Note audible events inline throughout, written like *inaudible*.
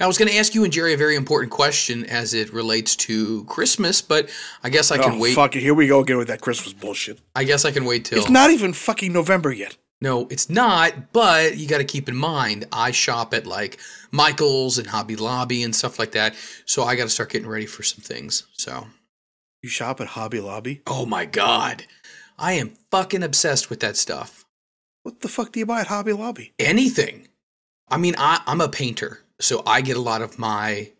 I was going to ask you and Jerry a very important question as it relates to Christmas, but I guess I can oh, wait. fuck it. Here we go again with that Christmas bullshit. I guess I can wait till. It's not even fucking November yet. No, it's not, but you got to keep in mind, I shop at like Michael's and Hobby Lobby and stuff like that. So I got to start getting ready for some things. So, You shop at Hobby Lobby? oh my God. I am fucking obsessed with that stuff. What the fuck do you buy at Hobby Lobby? Anything. I mean, I, I'm a painter, so I get a lot of my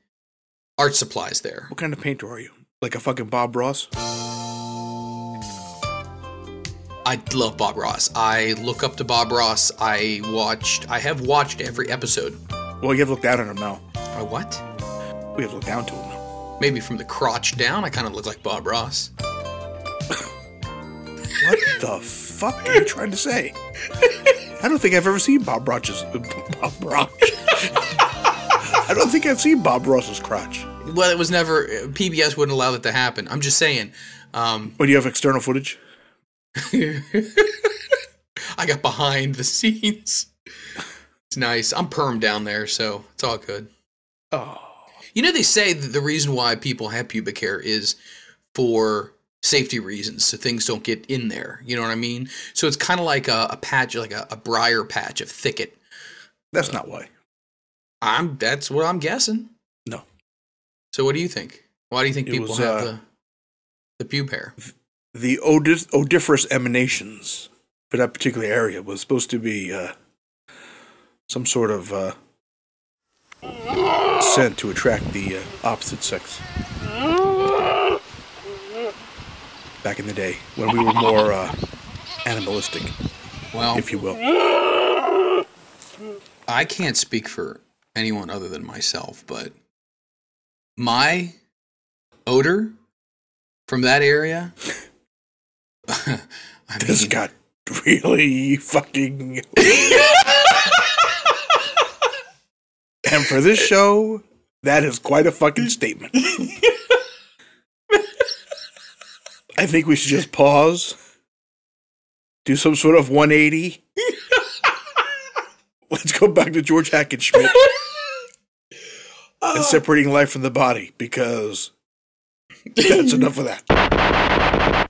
art supplies there. What kind of painter are you? Like a fucking Bob Ross? I love Bob Ross. I look up to Bob Ross. I watched, I have watched every episode. Well, you have looked down on him now. Uh, what? We have looked down to him now. Maybe from the crotch down, I kind of look like Bob Ross. What *laughs* the fuck are you trying to say? I don't think I've ever seen Bob Ross's Bob Ross. *laughs* I don't think I've seen Bob Ross's crotch. Well, it was never, PBS wouldn't allow that to happen. I'm just saying. Um, do you have external footage, *laughs* I got behind the scenes. It's nice. I'm perm down there, so it's all good. oh, You know, they say that the reason why people have pubic hair is for safety reasons, so things don't get in there. You know what I mean? So it's kind of like a, a patch, like a, a briar patch of thicket. that's not why. I'm. That's what I'm guessing. No. So what do you think? Why do you think It people was, have uh, the the pube hair? The odif- odiferous emanations for that particular area was supposed to be uh, some sort of uh, scent to attract the uh, opposite sex. Back in the day, when we were more uh, animalistic, Well, if you will. I can't speak for anyone other than myself, but my odor from that area. *laughs* I This mean, got really fucking. *laughs* and for this show, that is quite a fucking statement. *laughs* I think we should just pause, do some sort of 180. *laughs* let's go back to George Hackenschmidt *laughs* and oh. separating life from the body because that's enough of that.